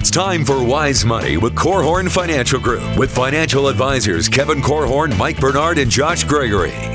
It's time for Wise Money with Korhorn Financial Group with financial advisors Kevin Korhorn, Mike Bernard, and Josh Gregory.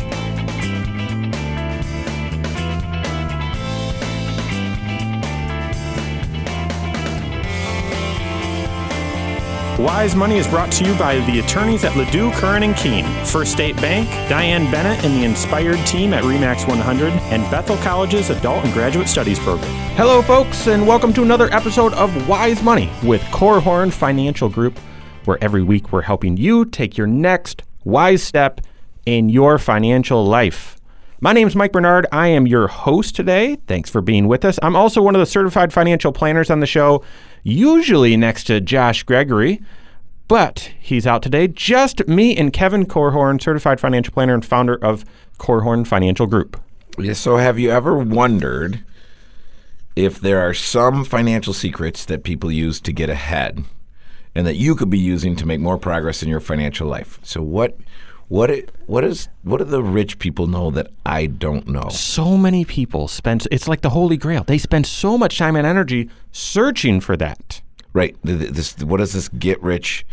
Wise Money is brought to you by the attorneys at Ladue, Curran and Keene, First State Bank, Diane Bennett and the Inspired team at Remax 100, and Bethel College's Adult and Graduate Studies program. Hello, folks, and welcome to another episode of Wise Money with Korhorn Financial Group, where every week we're helping you take your next wise step in your financial life. My name is Mike Bernard. I am your host today. Thanks for being with us. I'm also one of the certified financial planners on the show, usually next to Josh Gregory, but he's out today. Just me and Kevin Korhorn, certified financial planner and founder of Korhorn Financial Group. So have you ever wondered if there are some financial secrets that people use to get ahead and that you could be using to make more progress in your financial life? So what what it, what is what do the rich people know that I don't know? So many people spend it's like the holy grail. They spend so much time and energy searching for that. Right. Th- th- This what is this get rich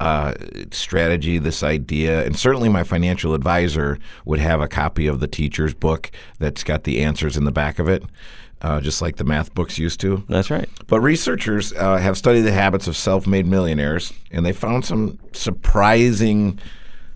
uh, strategy? This idea, and certainly my financial advisor would have a copy of the teacher's book that's got the answers in the back of it, uh, just like the math books used to. That's right. But researchers uh, have studied the habits of self-made millionaires, and they found some surprising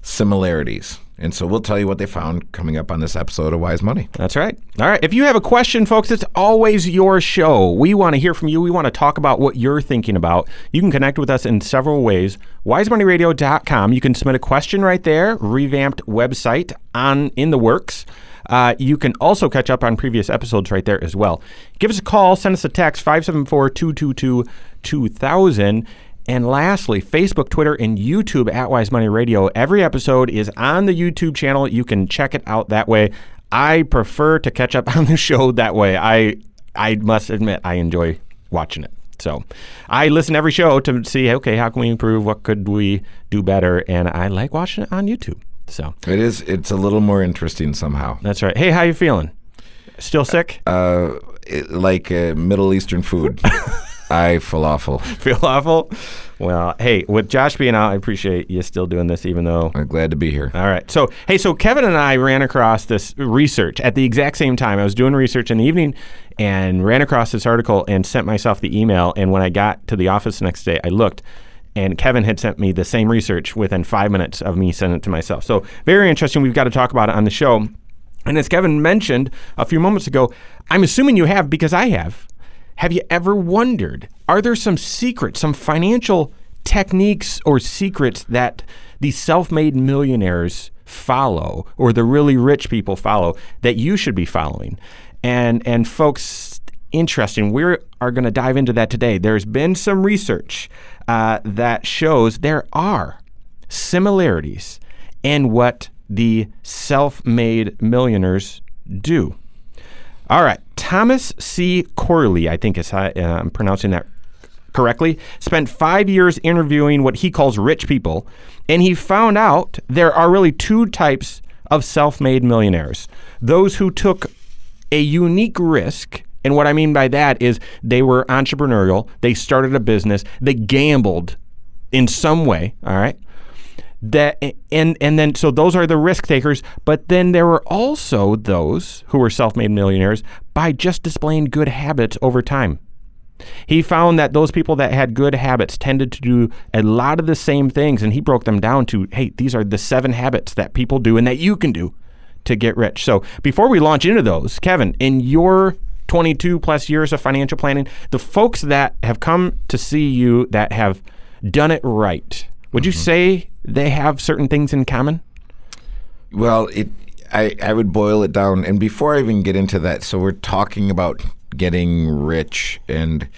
similarities. And so we'll tell you what they found coming up on this episode of Wise Money. That's right. All right. If you have a question, folks, it's always your show. We want to hear from you. We want to talk about what you're thinking about. You can connect with us in several ways. WiseMoneyRadio.com. You can submit a question right there. Revamped website on in the works. Uh, you can also catch up on previous episodes right there as well. Give us a call. Send us a text 574 222 2000. And lastly, Facebook, Twitter, and YouTube at Wise Money Radio. Every episode is on the YouTube channel. You can check it out that way. I prefer to catch up on the show that way. I I must admit I enjoy watching it. So I listen to every show to see, okay, how can we improve? What could we do better? And I like watching it on YouTube. So It is. It's a little more interesting somehow. that's right. Hey, how you feeling? Still sick? Uh, it, like uh, Middle Eastern food. I falafel. Feel awful? Well, hey, with Josh being out, I appreciate you still doing this, even though I'm glad to be here. All right. So, hey, so Kevin and I ran across this research at the exact same time. I was doing research in the evening and ran across this article and sent myself the email. And when I got to the office the next day, I looked and Kevin had sent me the same research within five minutes of me sending it to myself. So, very interesting. We've got to talk about it on the show. And as Kevin mentioned a few moments ago, I'm assuming you have because I have. Have you ever wondered are there some secrets, some financial techniques or secrets that these self made millionaires follow or the really rich people follow that you should be following? And, and folks, interesting. We are going to dive into that today. There's been some research uh, that shows there are similarities in what the self made millionaires do. All right. Thomas C. Corley, I think is how uh, I'm pronouncing that correctly, spent five years interviewing what he calls rich people, and he found out there are really two types of self made millionaires those who took a unique risk. And what I mean by that is they were entrepreneurial, they started a business, they gambled in some way, all right? That and and then so those are the risk takers. But then there were also those who were self-made millionaires by just displaying good habits over time. He found that those people that had good habits tended to do a lot of the same things and he broke them down to hey these are the seven habits that people do and that you can do to get rich. So before we launch into those kevin in your 22 plus years of financial planning the folks that have come to see you that have done it right would you say they have certain things in common? Well, it. I, I would boil it down, and before I even get into that, so we're talking about getting rich, and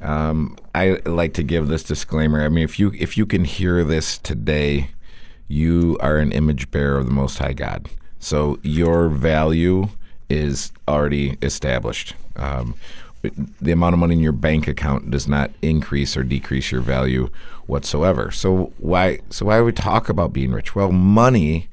um, I like to give this disclaimer. I mean, if you if you can hear this today, you are an image bearer of the Most High God. So your value is already established. Um, the amount of money in your bank account does not increase or decrease your value whatsoever. So why so why would we talk about being rich? Well, money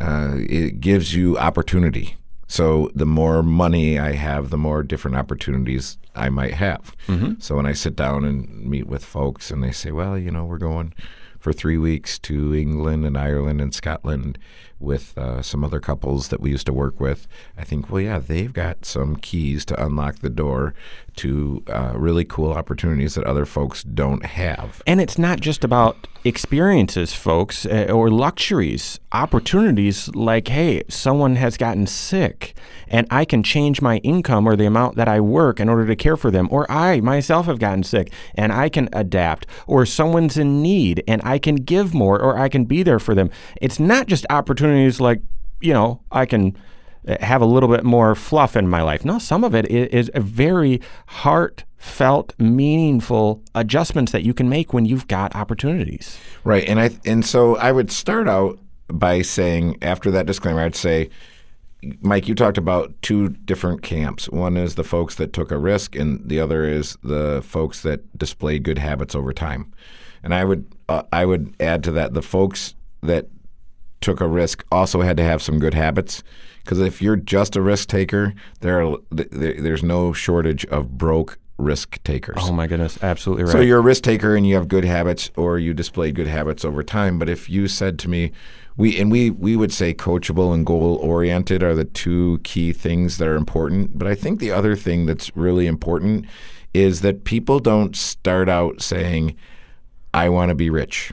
uh, it gives you opportunity. So the more money I have, the more different opportunities I might have. So when I sit down and meet with folks and they say, well, you know, we're going for three weeks to England and Ireland and Scotland with uh, some other couples that we used to work with, I think, well, yeah, they've got some keys to unlock the door to uh, really cool opportunities that other folks don't have. And it's not just about experiences, folks, uh, or luxuries, opportunities like, hey, someone has gotten sick and I can change my income or the amount that I work in order to care for them. Or I myself have gotten sick and I can adapt. Or someone's in need and I can give more or I can be there for them. It's not just opportunities like, you know, I can uh, have a little bit more fluff in my life. No, some of it is a very heartfelt, meaningful adjustments that you can make when you've got opportunities. Right, and I and so I would start out by saying after that disclaimer, I'd say, Mike, you talked about two different camps. One is the folks that took a risk, and the other is the folks that displayed good habits over time. And I would uh, I would add to that the folks that took a risk also had to have some good habits. Because if you're just a risk taker, there, are, there there's no shortage of broke risk takers. Oh my goodness, absolutely right. So you're a risk taker and you have good habits, or you display good habits over time. But if you said to me, we and we we would say coachable and goal oriented are the two key things that are important. But I think the other thing that's really important is that people don't start out saying, "I want to be rich,"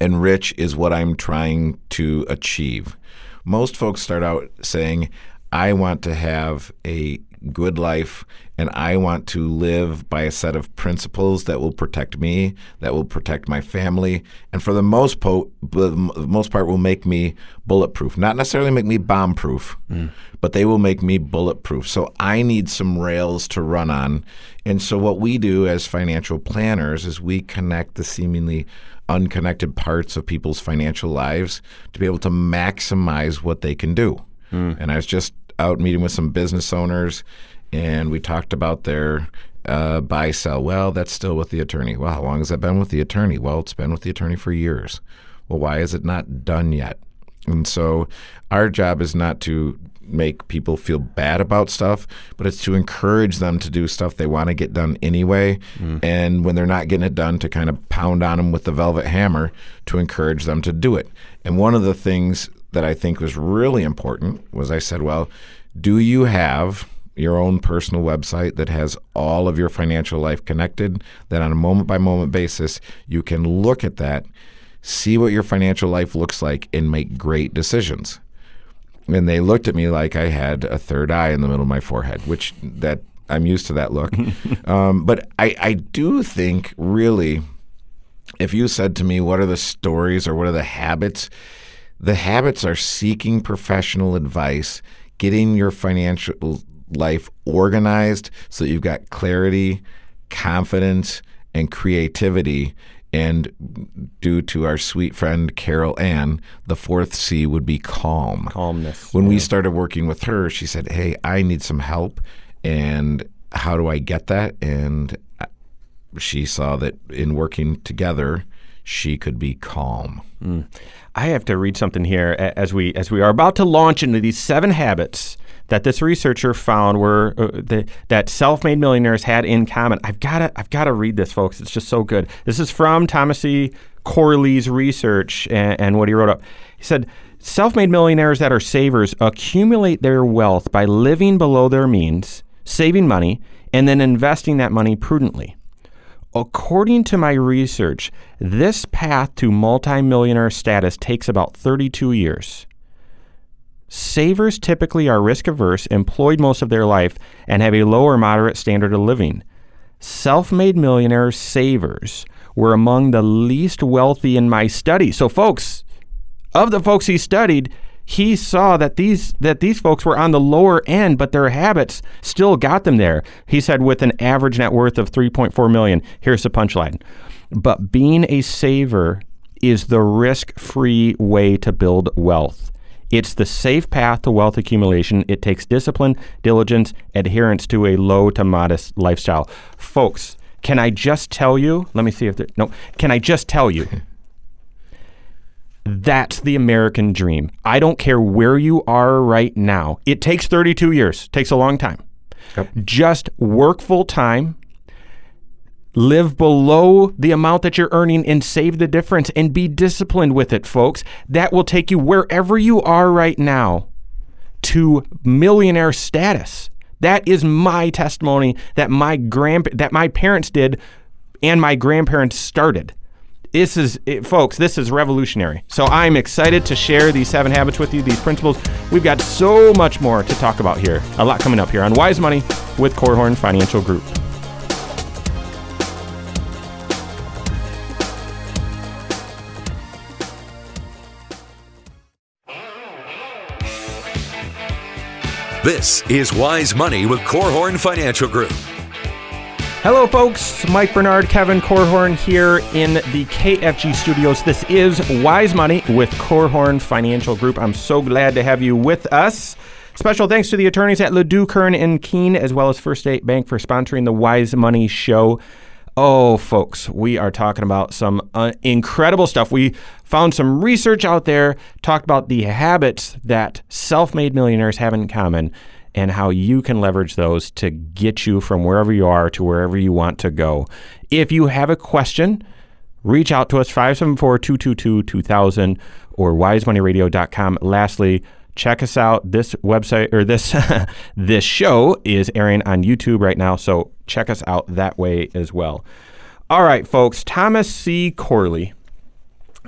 and rich is what I'm trying to achieve. Most folks start out saying, I want to have a good life and I want to live by a set of principles that will protect me, that will protect my family, and for the most, po- most part will make me bulletproof. Not necessarily make me bomb proof, mm. but they will make me bulletproof. So I need some rails to run on. And so what we do as financial planners is we connect the seemingly unconnected parts of people's financial lives to be able to maximize what they can do. And I was just out meeting with some business owners, and we talked about their uh, buy sell. Well, that's still with the attorney. Well, how long has that been with the attorney? Well, it's been with the attorney for years. Well, why is it not done yet? And so our job is not to make people feel bad about stuff, but it's to encourage them to do stuff they want to get done anyway. Mm. And when they're not getting it done, to kind of pound on them with the velvet hammer to encourage them to do it. And one of the things that I think was really important was I said, well, do you have your own personal website that has all of your financial life connected, that on a moment by moment basis, you can look at that, see what your financial life looks like, and make great decisions. And they looked at me like I had a third eye in the middle of my forehead, which that I'm used to that look. um, but I, I do think really, if you said to me, what are the stories or what are the habits? The habits are seeking professional advice, getting your financial life organized so that you've got clarity, confidence, and creativity. And due to our sweet friend Carol Ann, the fourth C would be calm. Calmness. When we started working with her, she said, Hey, I need some help. And how do I get that? And uh, she saw that in working together, she could be calm. I have to read something here as we as we are about to launch into these seven habits that this researcher found were uh, the, that self-made millionaires had in common. I've got to I've got to read this, folks. It's just so good. This is from Thomas E. Corley's research and, and what he wrote up. He said. Self made millionaires that are savers accumulate their wealth by living below their means, saving money, and then investing that money prudently. According to my research, this path to multimillionaire status takes about 32 years. Savers typically are risk averse, employed most of their life, and have a lower moderate standard of living. Self made millionaire savers were among the least wealthy in my study. So, folks, of the folks he studied, he saw that these that these folks were on the lower end, but their habits still got them there. He said with an average net worth of 3.4 million. Here's the punchline. But being a saver is the risk-free way to build wealth. It's the safe path to wealth accumulation. It takes discipline, diligence, adherence to a low to modest lifestyle. Folks, can I just tell you? Let me see if there, no. Can I just tell you? That's the American dream. I don't care where you are right now. It takes 32 years, takes a long time. Just work full time, live below the amount that you're earning and save the difference and be disciplined with it, folks. That will take you wherever you are right now to millionaire status. That is my testimony that my grand that my parents did and my grandparents started. This is it, folks, this is revolutionary. So I'm excited to share these seven habits with you, these principles. We've got so much more to talk about here. A lot coming up here on Wise Money with Korhorn Financial Group. This is Wise Money with Korhorn Financial Group. Hello, folks. Mike Bernard, Kevin Korhorn here in the KFG studios. This is Wise Money with Korhorn Financial Group. I'm so glad to have you with us. Special thanks to the attorneys at Ledoux, Kern, and Keene, as well as First State Bank for sponsoring the Wise Money Show. Oh, folks, we are talking about some uh, incredible stuff. We found some research out there, talked about the habits that self made millionaires have in common and how you can leverage those to get you from wherever you are to wherever you want to go. If you have a question, reach out to us 574 222 2000 or wisemoneyradio.com. Lastly, check us out. This website or this this show is airing on YouTube right now, so check us out that way as well. All right, folks. Thomas C. Corley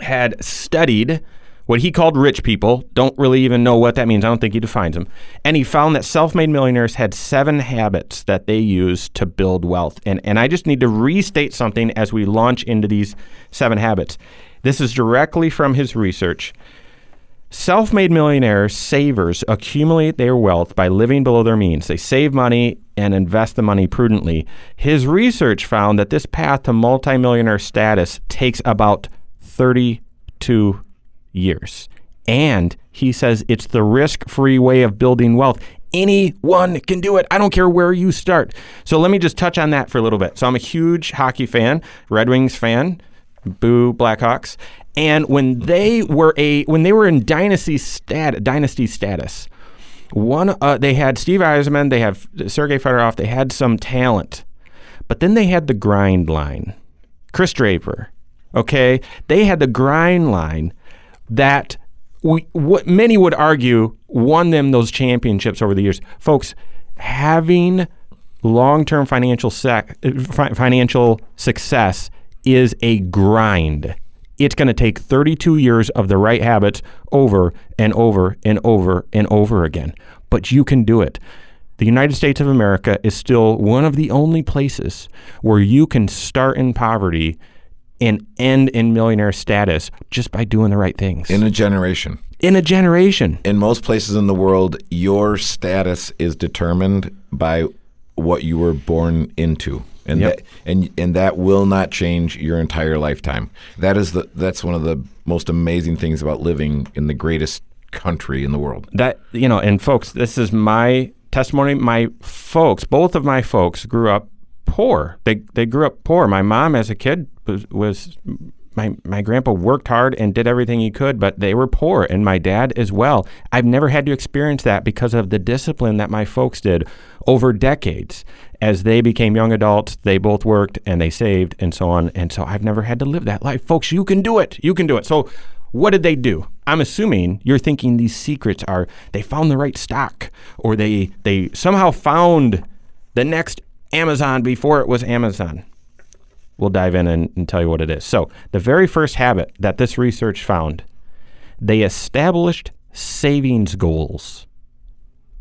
had studied what he called rich people. Don't really even know what that means. I don't think he defines them. And he found that self-made millionaires had seven habits that they use to build wealth. And and I just need to restate something as we launch into these seven habits. This is directly from his research. Self made millionaires, savers, accumulate their wealth by living below their means. They save money and invest the money prudently. His research found that this path to multimillionaire status takes about 32 years. And he says it's the risk free way of building wealth. Anyone can do it. I don't care where you start. So let me just touch on that for a little bit. So I'm a huge hockey fan, Red Wings fan, boo Blackhawks. And when they were a when they were in dynasty stat dynasty status, one uh, they had Steve Yzerman, they have Sergei Fedorov, they had some talent, but then they had the grind line, Kris Draper. Okay, they had the grind line that we, what many would argue won them those championships over the years. Folks, having long-term financial sec, financial success is a grind. It's going to take 32 years of the right habits over and over and over and over again. But you can do it. The United States of America is still one of the only places where you can start in poverty and end in millionaire status just by doing the right things. In a generation. In a generation. In most places in the world, your status is determined by what you were born into. And Yep. that and and that will not change your entire lifetime. That is the that's one of the most amazing things about living in the greatest country in the world. that you know and folks this is my testimony my folks both of my folks grew up poor they they grew up poor my mom as a kid was, was my my grandpa worked hard and did everything he could but they were poor and my dad as well i've never had to experience that because of the discipline that my folks did over decades as they became young adults they both worked and they saved and so on and so i've never had to live that life folks you can do it you can do it so what did they do? I'm assuming you're thinking these secrets are they found the right stock or they they somehow found the next Amazon before it was Amazon. We'll dive in and, and tell you what it is. So, the very first habit that this research found, they established savings goals.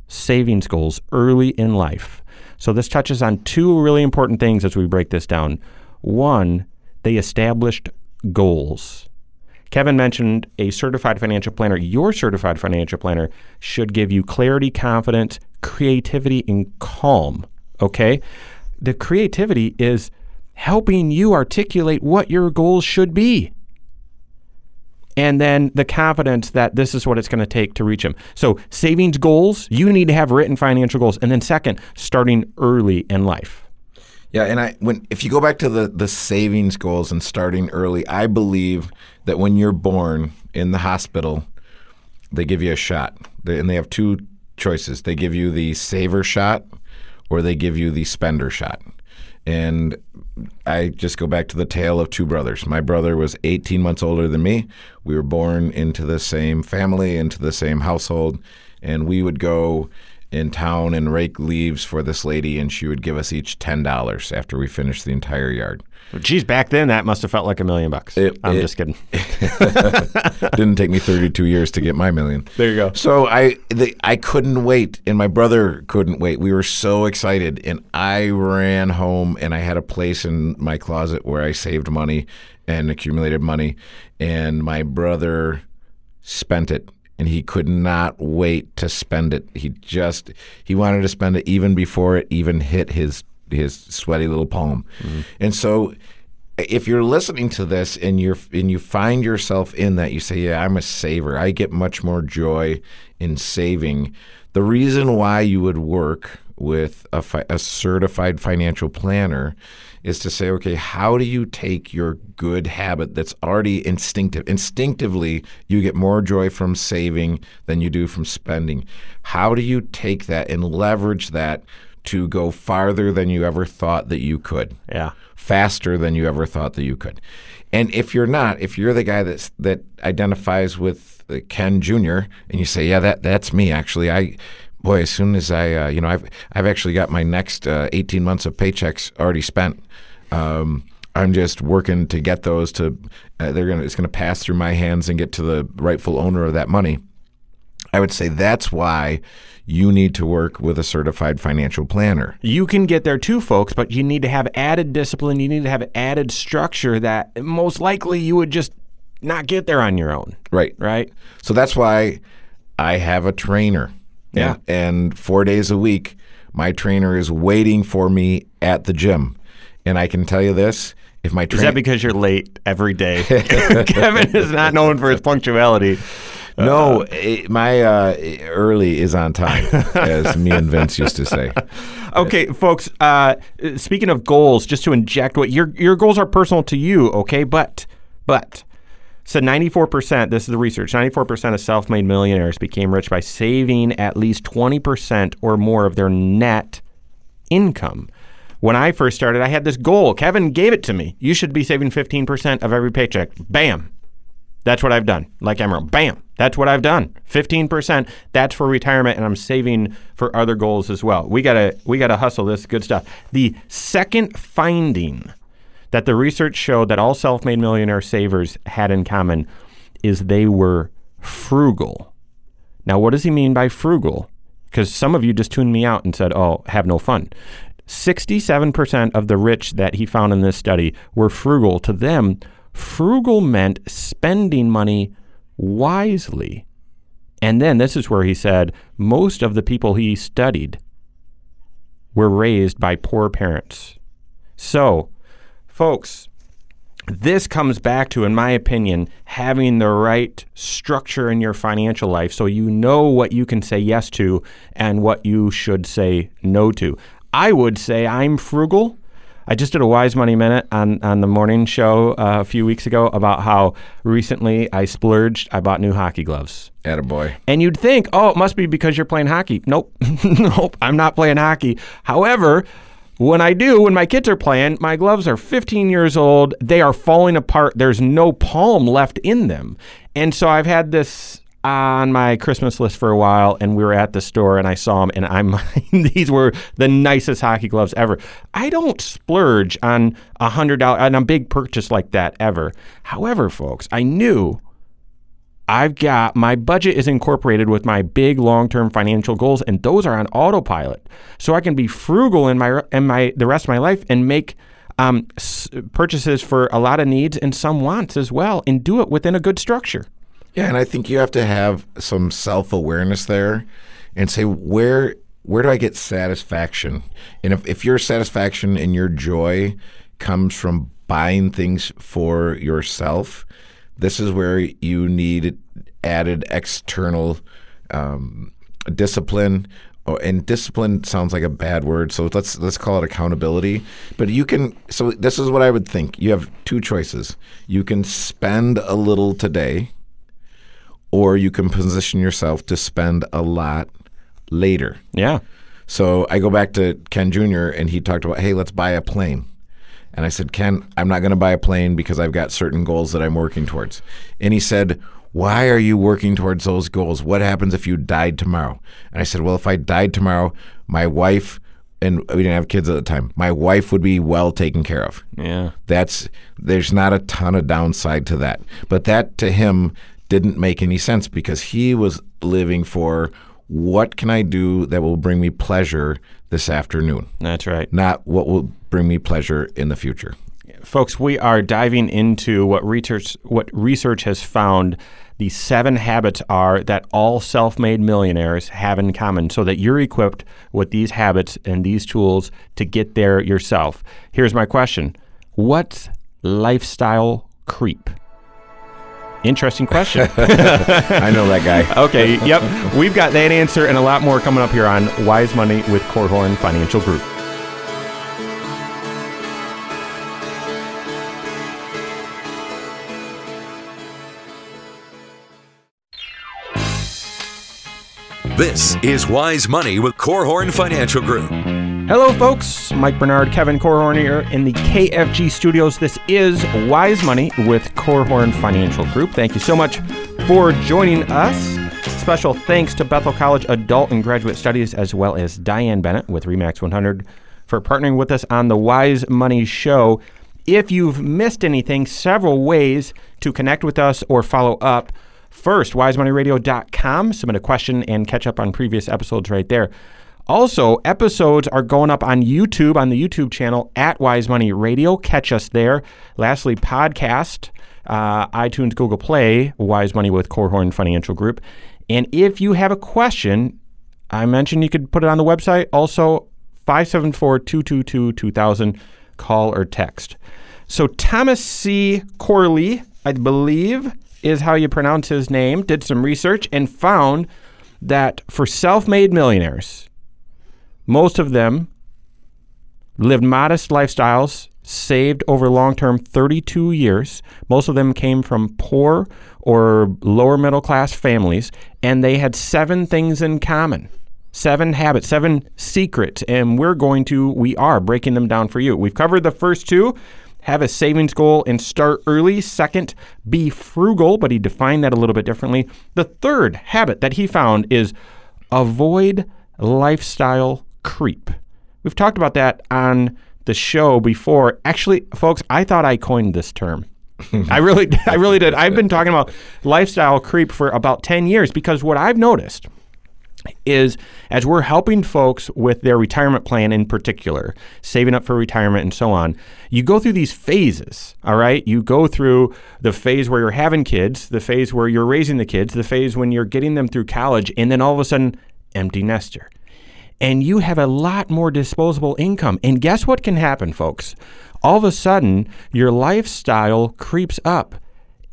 Savings goals early in life. So, this touches on two really important things as we break this down. One, they established goals. Kevin mentioned a certified financial planner. Your certified financial planner should give you clarity, confidence, creativity, and calm. Okay? The creativity is helping you articulate what your goals should be. And then the confidence that this is what it's going to take to reach them. So, savings goals, you need to have written financial goals. And then, second, starting early in life. Yeah, and I when if you go back to the the savings goals and starting early, I believe that when you're born in the hospital, they give you a shot, They- and they have two choices. They give you the saver shot, or they give you the spender shot. And I just go back to the tale of two brothers. My brother was 18 months older than me. We were born into the same family, into the same household, and we would go in town and rake leaves for this lady, and she would give us each $10 after we finished the entire yard. Geez, back then that must have felt like a million bucks. It- I'm it- just kidding. Didn't take me 32 years to get my million. There you go. So I the, I couldn't wait, and my brother couldn't wait. We were so excited, and I ran home, and I had a place in my closet where I saved money and accumulated money, and my brother spent it. And he could not wait to spend it. He just he wanted to spend it even before it even hit his his sweaty little palm. And so if you're listening to this and you're and you find yourself in that you say yeah i'm a saver. I get much more joy in saving. The reason why you would work with a, fi- a certified financial planner is to say okay how do you take your good habit that's already instinctive instinctively you get more joy from saving than you do from spending? How do you take that and leverage that to go farther than you ever thought that you could Yeah. faster than you ever thought that you could. And if you're not, if you're the guy that's that identifies with uh, Ken Jr. and you say, "Yeah, that that's me." Actually, I boy, as soon as I, uh, you know, I've I've actually got my next uh, 18 months of paychecks already spent. Um, I'm just working to get those to. Uh, they're gonna. It's gonna pass through my hands and get to the rightful owner of that money. I would say that's why you need to work with a certified financial planner. You can get there too, folks, but you need to have added discipline. You need to have added structure that most likely you would just not get there on your own, Right. right? So that's why I have a trainer. Yeah. And, and four days a week, my trainer is waiting for me at the gym. And I can tell you this if my Is trainer. that because you're late every day? Kevin is not known for his punctuality. No, it, my uh, early is on time, as me and Vince used to say. Okay, folks. Uh, speaking of goals, just to inject what your your goals are personal to you. Okay, but but so 94%. This is the research. 94% of self-made millionaires became rich by saving at least 20% or more of their net income. When I first started, I had this goal. Kevin gave it to me. You should be saving 15% of every paycheck. Bam. That's what I've done. Like Emeril. Bam. That's what I've done. 15%. That's for retirement and I'm saving for other goals as well. We got to we got to hustle this good stuff. The second finding that the research showed that all self-made millionaire savers had in common is they were frugal. Now, what does he mean by frugal? Because some of you just tuned me out and said, "Oh, have no fun." 67% of the rich that he found in this study were frugal. To them, frugal meant spending money wisely. And then this is where he said most of the people he studied were raised by poor parents. So, folks, this comes back to, in my opinion, having the right structure in your financial life so you know what you can say yes to and what you should say no to. I would say I'm frugal. I just did a Wise Money Minute on, on the morning show uh, a few weeks ago about how recently I splurged. I bought new hockey gloves. Attaboy. And you'd think, oh, it must be because you're playing hockey. Nope. nope. I'm not playing hockey. However, when I do, when my kids are playing, my gloves are 15 years old. They are falling apart. There's no palm left in them. And so I've had this on my Christmas list for a while, and we were at the store and I saw them, and I'm these were the nicest hockey gloves ever. I don't splurge on a hundred dollar on a big purchase like that ever. However, folks, I knew I've got my budget is incorporated with my big long-term financial goals, and those are on autopilot. So I can be frugal in my in my the rest of my life and make um, s- purchases for a lot of needs and some wants as well, and do it within a good structure. Yeah, and I think you have to have some self awareness there and say where where do I get satisfaction? And if, if your satisfaction and your joy comes from buying things for yourself, this is where you need added external um, discipline oh, and discipline sounds like a bad word, so let's let's call it accountability. But you can. So this is what I would think. You have two choices. You can spend a little today, or you can position yourself to spend a lot later. Yeah. So I go back to Ken Jr. and he talked about, hey, let's buy a plane. And I said, Ken, I'm not going to buy a plane because I've got certain goals that I'm working towards. And he said, why are you working towards those goals? What happens if you died tomorrow? And I said, well, if I died tomorrow, my wife and we didn't have kids at the time. My wife would be well taken care of. Yeah. That's there's not a ton of downside to that. But that to him didn't make any sense because he was living for what can I do that will bring me pleasure this afternoon, That's right. not what will bring me pleasure in the future. Folks, we are diving into what research what research has found the seven habits are that all self-made millionaires have in common so that you're equipped with these habits and these tools to get there yourself. Here's my question. What's lifestyle creep? Interesting question. I know that guy. okay, yep. We've got that answer and a lot more coming up here on Wise Money with Korhorn Financial Group. This is Wise Money with Korhorn Financial Group. Hello, folks. Mike Bernard, Kevin Korhorn here in the KFG studios. This is Wise Money with Korhorn Financial Group. Thank you so much for joining us. Special thanks to Bethel College Adult and Graduate Studies, as well as Diane Bennett with Remax 100 for partnering with us on the Wise Money Show. If you've missed anything, several ways to connect with us or follow up. First, wisemoneyradio.com. Submit a question and catch up on previous episodes right there. Also, episodes are going up on YouTube on the YouTube channel at Wise Money Radio. Catch us there. Lastly, podcast, uh, iTunes, Google Play, Wise Money with Korhorn Financial Group. And if you have a question, I mentioned you could put it on the website. Also, 574 222 2000, call or text. So, Thomas C. Corley, I believe, is how you pronounce his name, did some research and found that for self made millionaires, most of them lived modest lifestyles, saved over long term 32 years. Most of them came from poor or lower middle class families, and they had seven things in common. Seven habits, seven secrets, and we're going to, we are breaking them down for you. We've covered the first two have a savings goal and start early. Second, be frugal, but he defined that a little bit differently. The third habit that he found is avoid lifestyle creep. We've talked about that on the show before. Actually, folks, I thought I coined this term. I really I really did. I've been talking about lifestyle creep for about 10 years because what I've noticed is as we're helping folks with their retirement plan in particular, saving up for retirement and so on, you go through these phases, all right? You go through the phase where you're having kids, the phase where you're raising the kids, the phase when you're getting them through college, and then all of a sudden, empty nester. And you have a lot more disposable income. And guess what can happen, folks? All of a sudden, your lifestyle creeps up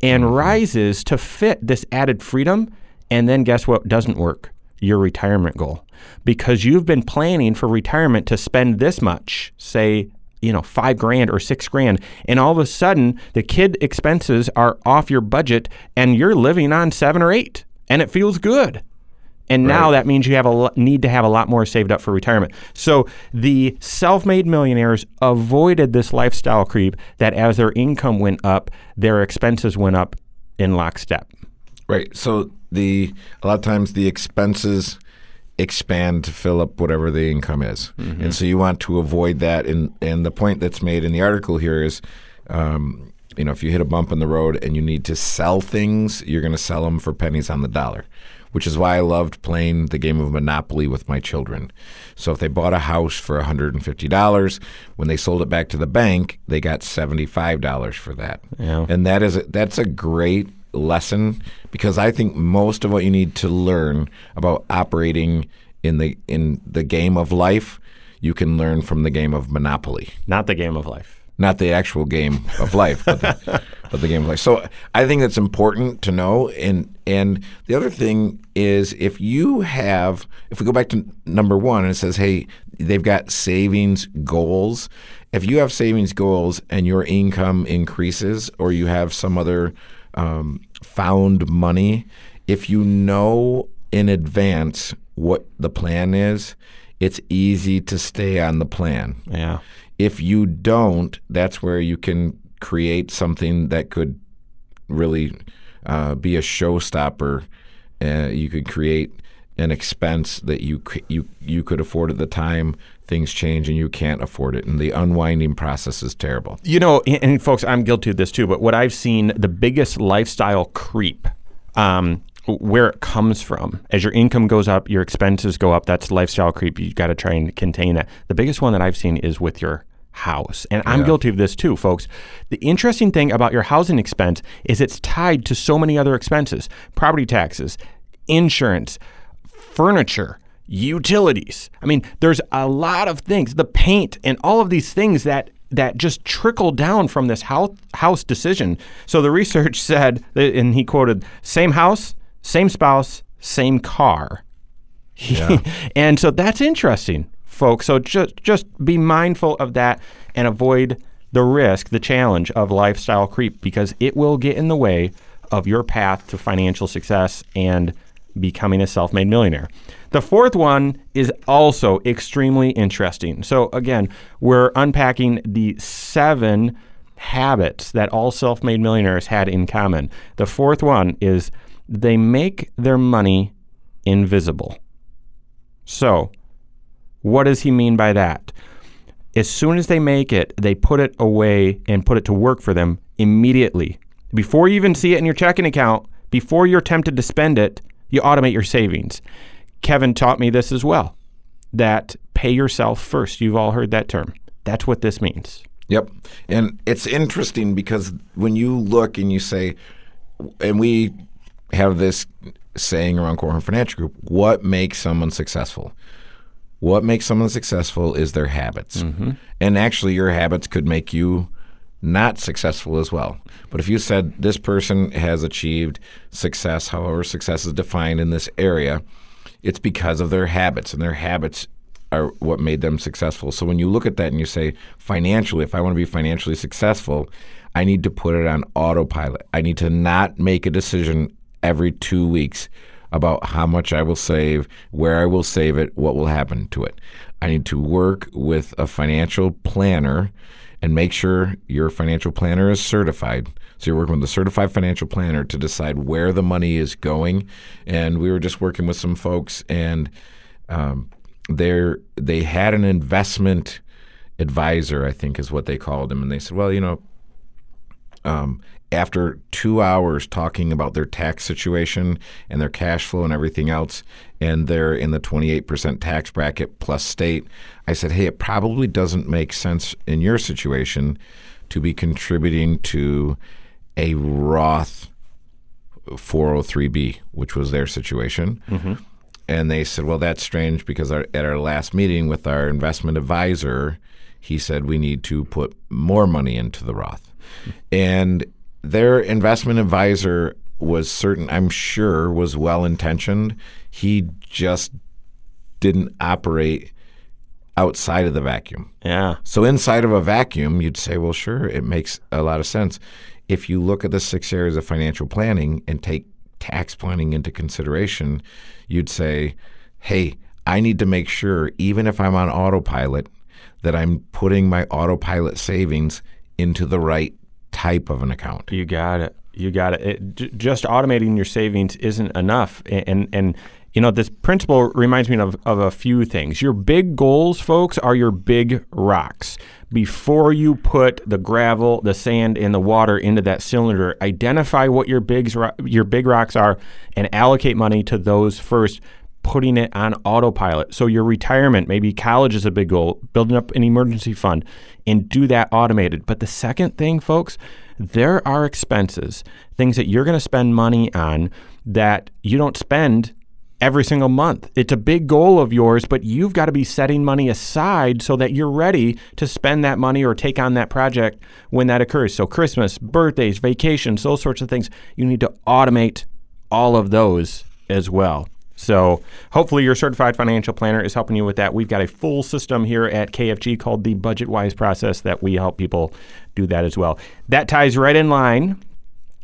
and mm-hmm. rises to fit this added freedom. And then guess what doesn't work? your retirement goal because you've been planning for retirement to spend this much, say, you know, five grand or six grand, and all of a sudden the kid expenses are off your budget and you're living on seven or eight and it feels good. And now Right. that means you have a lo- need to have a lot more saved up for retirement. So the self-made millionaires avoided this lifestyle creep that as their income went up, their expenses went up in lockstep. Right. So the a lot of times the expenses expand to fill up whatever the income is, and so you want to avoid that. And and the point that's made in the article here is, um, you know, if you hit a bump in the road and you need to sell things, you're going to sell them for pennies on the dollar. Which is why I loved playing the game of Monopoly with my children. So if they bought a house for $150, when they sold it back to the bank, they got $75 for that. Yeah. And that is a, that's a great lesson because I think most of what you need to learn about operating in the in the game of life, you can learn from the game of Monopoly. Not the game of life. Not the actual game of life, but the, but the game of life. So I think that's important to know. And and the other thing is if you have, if we go back to number one and it says, hey, they've got savings goals. If you have savings goals and your income increases, or you have some other um, found money, if you know in advance what the plan is, it's easy to stay on the plan. Yeah. If you don't, that's where you can create something that could really uh, be a showstopper. Uh, you could create an expense that you you you could afford at the time. Things change and you can't afford it, and the unwinding process is terrible. You know, and, folks, I'm guilty of this too. But what I've seen, the biggest lifestyle creep, um, where it comes from, as your income goes up, your expenses go up. That's lifestyle creep. You got to try and contain that. The biggest one that I've seen is with your house. And I'm guilty of this too, folks. The interesting thing about your housing expense is it's tied to so many other expenses property taxes, insurance, furniture, utilities. I mean, there's a lot of things, the paint and all of these things that that just trickle down from this house house decision. So the research said, and he quoted, same house, same spouse, same car. and so that's interesting, folks. So just just be mindful of that and avoid the risk, the challenge of lifestyle creep because it will get in the way of your path to financial success and becoming a self-made millionaire. The fourth one is also extremely interesting. So again, we're unpacking the seven habits that all self-made millionaires had in common. The fourth one is they make their money invisible. So, what does he mean by that? As soon as they make it, they put it away and put it to work for them immediately. Before you even see it in your checking account, before you're tempted to spend it, you automate your savings. Kevin taught me this as well that pay yourself first. You've all heard that term. That's what this means. Yep. And it's interesting because when you look and you say, and we have this saying around Korhorn Financial Group, what makes someone successful? What makes someone successful is their habits. Mm-hmm. And actually, your habits could make you not successful as well. But if you said this person has achieved success, however success is defined in this area, it's because of their habits, and their habits are what made them successful. So when you look at that and you say, financially, if I want to be financially successful, I need to put it on autopilot. I need to not make a decision every two weeks about how much I will save, where I will save it, what will happen to it. I need to work with a financial planner and make sure your financial planner is certified. So you're working with a certified financial planner to decide where the money is going. And we were just working with some folks, and um, they they had an investment advisor, I think is what they called him, and they said, well, you know, um, after two hours talking about their tax situation and their cash flow and everything else, and they're in the 28% tax bracket plus state, I said, hey, it probably doesn't make sense in your situation to be contributing to a Roth 403b, which was their situation. Mm-hmm. And they said, well, that's strange because our, at our last meeting with our investment advisor, he said we need to put more money into the Roth. Hmm. And their investment advisor was certain, I'm sure, was well intentioned. He just didn't operate outside of the vacuum. Yeah. So inside of a vacuum, you'd say, well, sure, it makes a lot of sense. If you look at the six areas of financial planning and take tax planning into consideration, you'd say, hey, I need to make sure, even if I'm on autopilot, that I'm putting my autopilot savings into the right type of an account. You got it. You got it. it j- just automating your savings isn't enough. And, and, and you know, this principle reminds me of, of a few things. Your big goals, folks, are your big rocks. Before you put the gravel, the sand, and the water into that cylinder, identify what your big, your big rocks are and allocate money to those first putting it on autopilot. So your retirement, maybe college is a big goal, building up an emergency fund and do that automated. But the second thing, folks, there are expenses, things that you're going to spend money on that you don't spend every single month. It's a big goal of yours, but you've got to be setting money aside so that you're ready to spend that money or take on that project when that occurs. So, Christmas, birthdays, vacations, those sorts of things, you need to automate all of those as well. So, hopefully, your certified financial planner is helping you with that. We've got a full system here at KFG called the Budget Wise process that we help people do that as well. That ties right in line.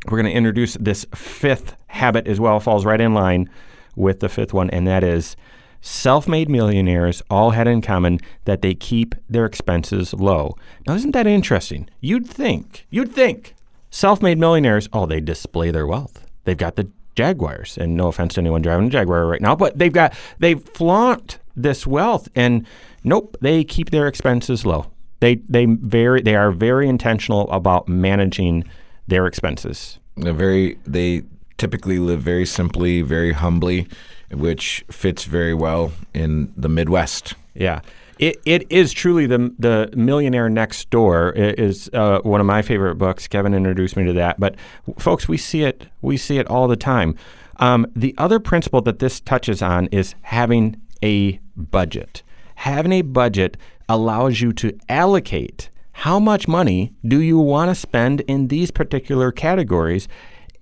We're going to introduce this fifth habit as well, falls right in line with the fifth one, and that is self made millionaires all had in common that they keep their expenses low. Now, isn't that interesting? You'd think, you'd think self made millionaires, oh, they display their wealth. They've got the Jaguars, and no offense to anyone driving a Jaguar right now, but they've got, they flaunt this wealth, and nope, they keep their expenses low. They, they very, they are very intentional about managing their expenses. They're very they typically live very simply, very humbly, which fits very well in the Midwest. Yeah. It, it is truly the the millionaire next door is uh, one of my favorite books. Kevin introduced me to that, but folks, we see it we see it all the time. Um, the other principle that this touches on is having a budget. Having a budget allows you to allocate how much money do you want to spend in these particular categories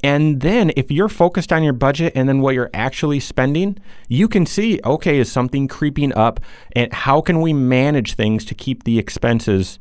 and then if you're focused on your budget and then what you're actually spending, you can see, okay, is something creeping up and how can we manage things to keep the expenses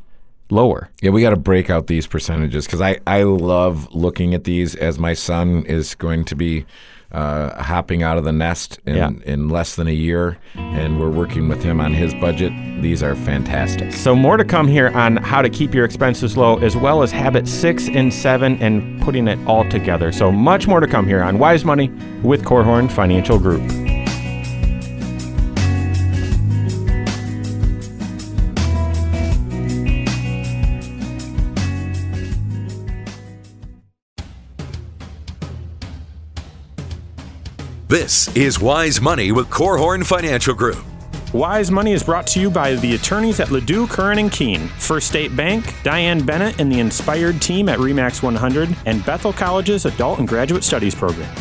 lower? Yeah, we got to break out these percentages because I, I love looking at these as my son is going to be uh, hopping out of the nest in, Yeah. in less than a year, and we're working with him on his budget. These are fantastic. So more to come here on how to keep your expenses low as well as habit 6 and 7 and putting it all together. So much more to come here on Wise Money with Korhorn Financial Group. This is Wise Money with Korhorn Financial Group. Wise Money is brought to you by the attorneys at Ledoux, Curran and Keene, First State Bank, Diane Bennett and the Inspired team at Remax 100, and Bethel College's Adult and Graduate Studies program.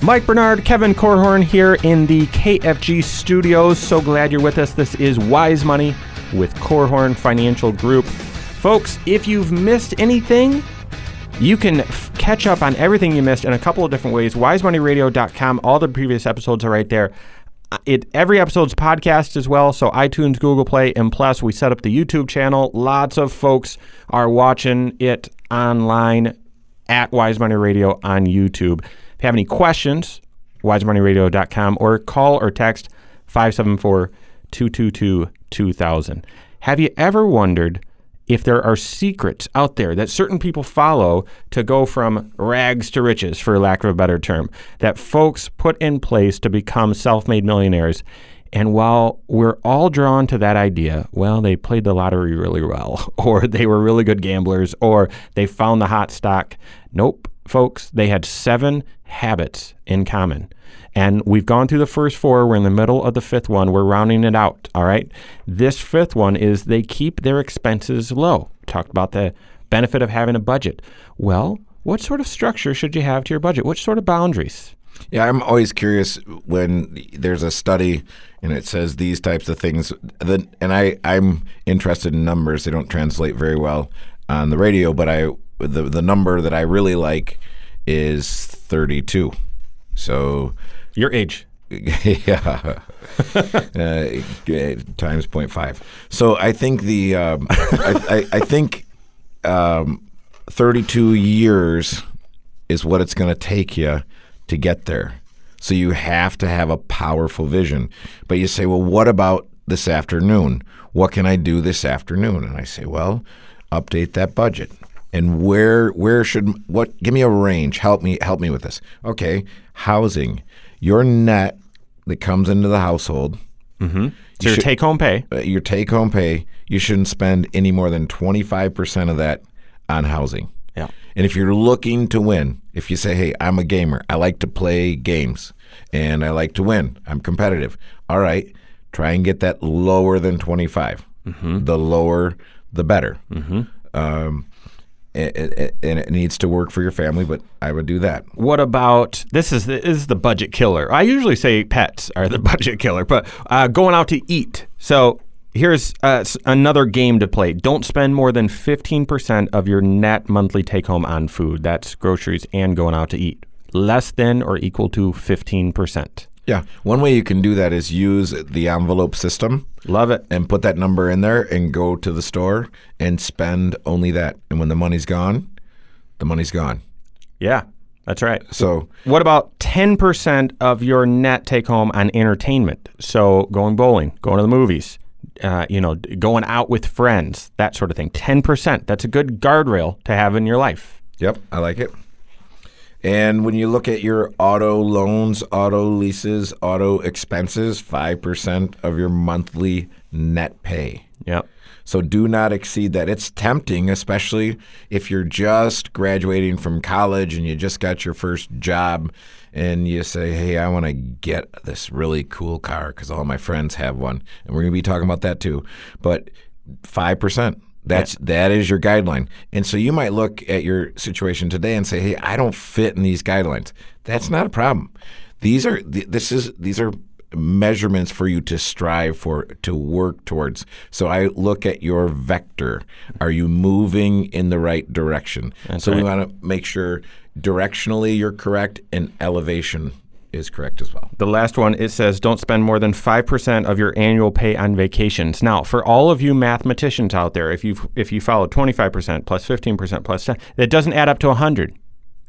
Mike Bernard, Kevin Korhorn here in the KFG studios. So glad you're with us. This is Wise Money with Korhorn Financial Group. Folks, if you've missed anything, you can f- catch up on everything you missed in a couple of different ways. WiseMoneyRadio.com. All the previous episodes are right there. Uh, It every episode's podcast as well. So iTunes, Google Play, and plus we set up the YouTube channel. Lots of folks are watching it online at Wise Money Radio on YouTube. If you have any questions, wisemoneyradio.com or call or text 574 222 2000. Have you ever wondered if there are secrets out there that certain people follow to go from rags to riches, for lack of a better term, that folks put in place to become self made millionaires? And while we're all drawn to that idea, well, they played the lottery really well, or they were really good gamblers, or they found the hot stock. Nope, folks, they had seven habits in common. And we've gone through the first four. We're in the middle of the fifth one. We're rounding it out. All right. This fifth one is they keep their expenses low. Talked about the benefit of having a budget. Well, what sort of structure should you have to your budget? What sort of boundaries? Yeah, I'm always curious when there's a study and it says these types of things. Then, and I, I'm interested in numbers. They don't translate very well on the radio, but I the the number that I really like is 32. So Your age. yeah, uh, times 0.5. So I think the um, I, I, I think um, 32 years is what it's going to take you to get there. So you have to have a powerful vision. But you say, well, what about this afternoon? What can I do this afternoon? And I say, well, update that budget. And where where should what? Give me a range. Help me help me with this. Okay, housing. Your net that comes into the household. So your take home pay. uh, your take home pay, you shouldn't spend any more than 25% of that on housing. Yeah. And if you're looking to win, if you say, hey, I'm a gamer, I like to play games and I like to win, I'm competitive. All right, try and get that lower than 25. The lower, the better. Um, and it needs to work for your family, but I would do that. What about this? Is the, is the budget killer? I usually say pets are the budget killer, but uh, going out to eat. So here's uh, another game to play. Don't spend more than 15% of your net monthly take home on food. That's groceries and going out to eat. Less than or equal to 15%. Yeah. One way you can do that is use the envelope system Love it. and put that number in there and go to the store and spend only that. And when the money's gone, the money's gone. Yeah, that's right. So What about 10% of your net take home on entertainment? So going bowling, going to the movies, uh, you know, going out with friends, that sort of thing. 10%. That's a good guardrail to have in your life. Yep, I like it. And when you look at your auto loans, auto leases, auto expenses, 5% of your monthly net pay. Yep. So do not exceed that. It's tempting, especially if you're just graduating from college and you just got your first job and you say, hey, I want to get this really cool car because all my friends have one. And we're going to be talking about that too. But 5%. That's that is your guideline. And so you might look at your situation today and say, "Hey, I don't fit in these guidelines." That's not a problem. These are th- this is these are measurements for you to strive for to work towards. So I look at your vector. Are you moving in the right direction? so we want to make sure directionally you're correct and elevation is correct as well. The last one, it says don't spend more than 5% of your annual pay on vacations. Now, for all of you mathematicians out there, if you if you follow 25% plus 15% plus 10, that doesn't add up to 100.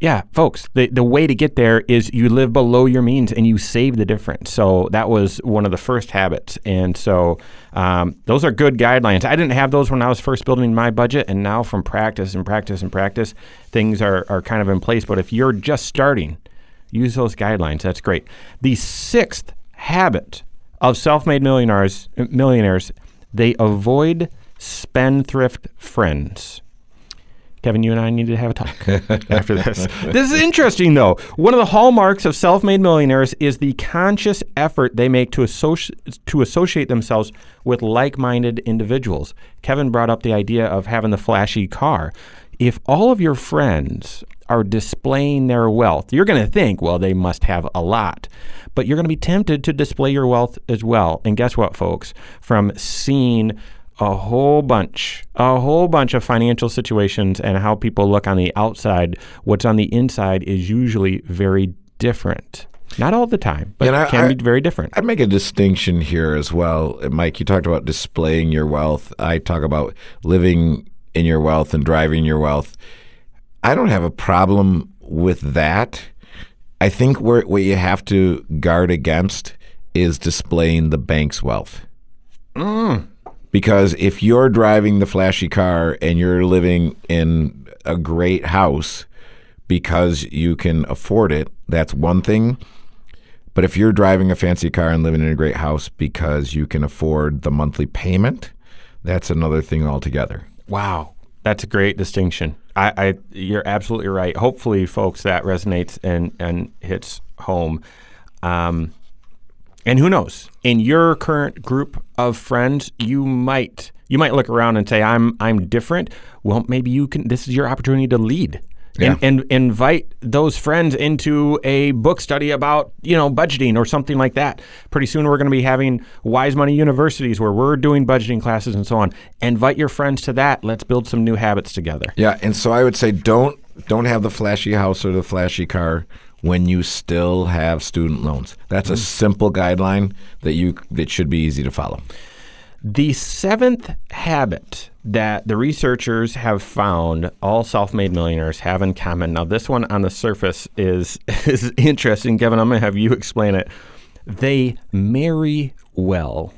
Yeah, folks, the, the way to get there is you live below your means and you save the difference. So that was one of the first habits. And so um, those are good guidelines. I didn't have those when I was first building my budget. And now from practice and practice and practice, things are, are kind of in place. But if you're just starting, use those guidelines. That's great. The sixth habit of self-made millionaires, millionaires, they avoid spendthrift friends. Kevin, you and I need to have a talk after this. This is interesting, though. One of the hallmarks of self-made millionaires is the conscious effort they make to associ- to associate themselves with like-minded individuals. Kevin brought up the idea of having the flashy car. If all of your friends are displaying their wealth, you're going to think, well, they must have a lot. But you're going to be tempted to display your wealth as well. And guess what, folks? From seeing a whole bunch, a whole bunch of financial situations and how people look on the outside, what's on the inside is usually very different. Not all the time, but And I- can I- be very different. I'd make a distinction here as well. Mike, you talked about displaying your wealth. I talk about living in your wealth and driving your wealth. I don't have a problem with that. I think where, what you have to guard against is displaying the bank's wealth. Mm. Because if you're driving the flashy car and you're living in a great house because you can afford it, that's one thing. But if you're driving a fancy car and living in a great house because you can afford the monthly payment, that's another thing altogether. Wow, that's a great distinction. I, I you're absolutely right. Hopefully, folks, that resonates and and hits home. Um, and who knows? In your current group of friends, you might you might look around and say, "I'm I'm different." Well, maybe you can. This is your opportunity to lead. And, and invite those friends into a book study about you know budgeting or something like that. Pretty soon we're going to be having Wise Money Universities where we're doing budgeting classes and so on. Invite your friends to that. Let's build some new habits together. Yeah, and so I would say don't don't have the flashy house or the flashy car when you still have student loans. That's a mm. simple guideline that you that should be easy to follow. The seventh habit that the researchers have found all self-made millionaires have in common. Now, this one on the surface is is interesting, Kevin. I'm going to have you explain it. They marry well.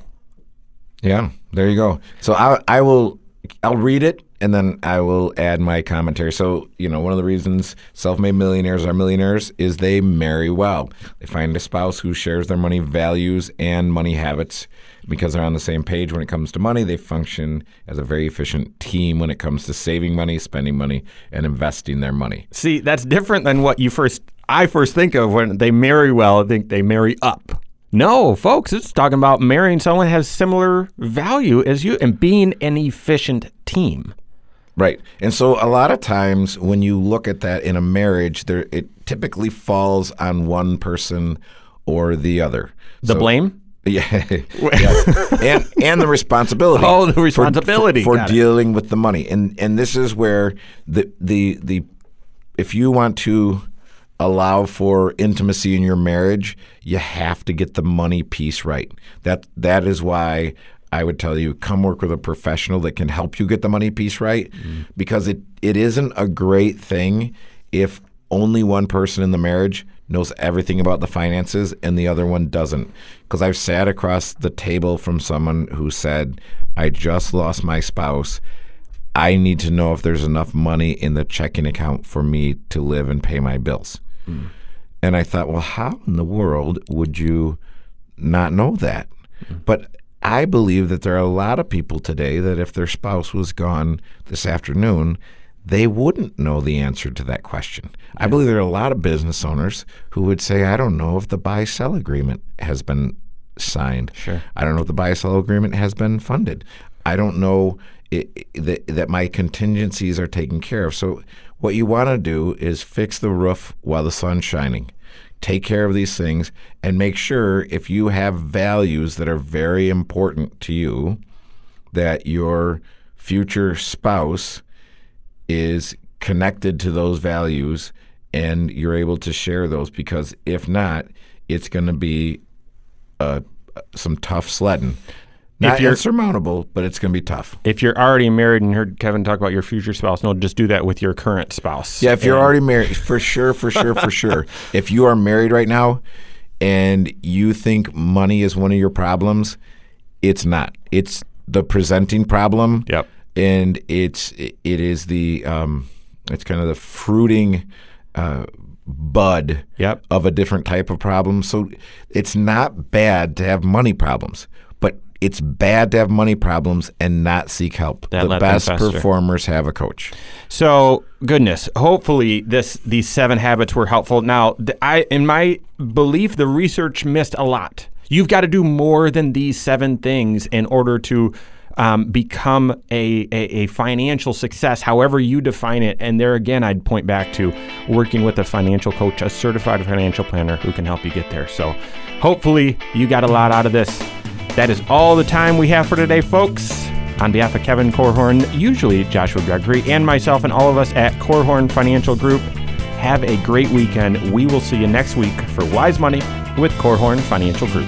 Yeah, there you go. So I I will I'll read it and then I will add my commentary. So, you know, one of the reasons self-made millionaires are millionaires is they marry well. They find a spouse who shares their money values and money habits because they're on the same page when it comes to money. They function as a very efficient team when it comes to saving money, spending money, and investing their money. See, that's different than what you first I first think of when they marry well. I think they marry up. No, folks, it's talking about marrying someone who has similar value as you and being an efficient team. Right. And so a lot of times when you look at that in a marriage, there it typically falls on one person or the other. The So- blame? Yeah, yes. and and the responsibility. Oh, the for- responsibility. for, for it. dealing with the money, and and this is where the the the if you want to allow for intimacy in your marriage, you have to get the money piece right. That that is why I would tell you come work with a professional that can help you get the money piece right, mm. because it it isn't a great thing if only one person in the marriage knows everything about the finances and the other one doesn't. Because I've sat across the table from someone who said, I just lost my spouse. I need to know if there's enough money in the checking account for me to live and pay my bills. Hmm. And I thought, well, how in the world would you not know that? Hmm. But I believe that there are a lot of people today that if their spouse was gone this afternoon, they wouldn't know the answer to that question. I believe there are a lot of business owners who would say, I don't know if the buy sell agreement has been signed. Sure. I don't know if the buy sell agreement has been funded. I don't know i i that, that my contingencies are taken care of. So, what you want to do is fix the roof while the sun's shining. Take care of these things and make sure if you have values that are very important to you, that your future spouse is connected to those values and you're able to share those because if not, it's going to be uh, some tough sledding. Not you're- insurmountable, but it's going to be tough. If you're already married and heard Kevin talk about your future spouse, no, just do that with your current spouse. Yeah, if you're And- already married, for sure, for sure, for sure. If you are married right now and you think money is one of your problems, it's not. It's the presenting problem. Yep. And it's it is the um, it's kind of the fruiting uh, bud Yep. of a different type of problem. So it's not bad to have money problems, but it's bad to have money problems and not seek help. That the best performers have a coach. So goodness, hopefully this these seven habits were helpful. Now, I in my belief, the research missed a lot. You've got to do more than these seven things in order to um, become a, a, a financial success, however you define it. And there again, I'd point back to working with a financial coach, a certified financial planner who can help you get there. So hopefully you got a lot out of this. That is all the time we have for today, folks. On behalf of Kevin Korhorn, usually Joshua Gregory, and myself and all of us at Korhorn Financial Group, have a great weekend. We will see you next week for Wise Money with Korhorn Financial Group.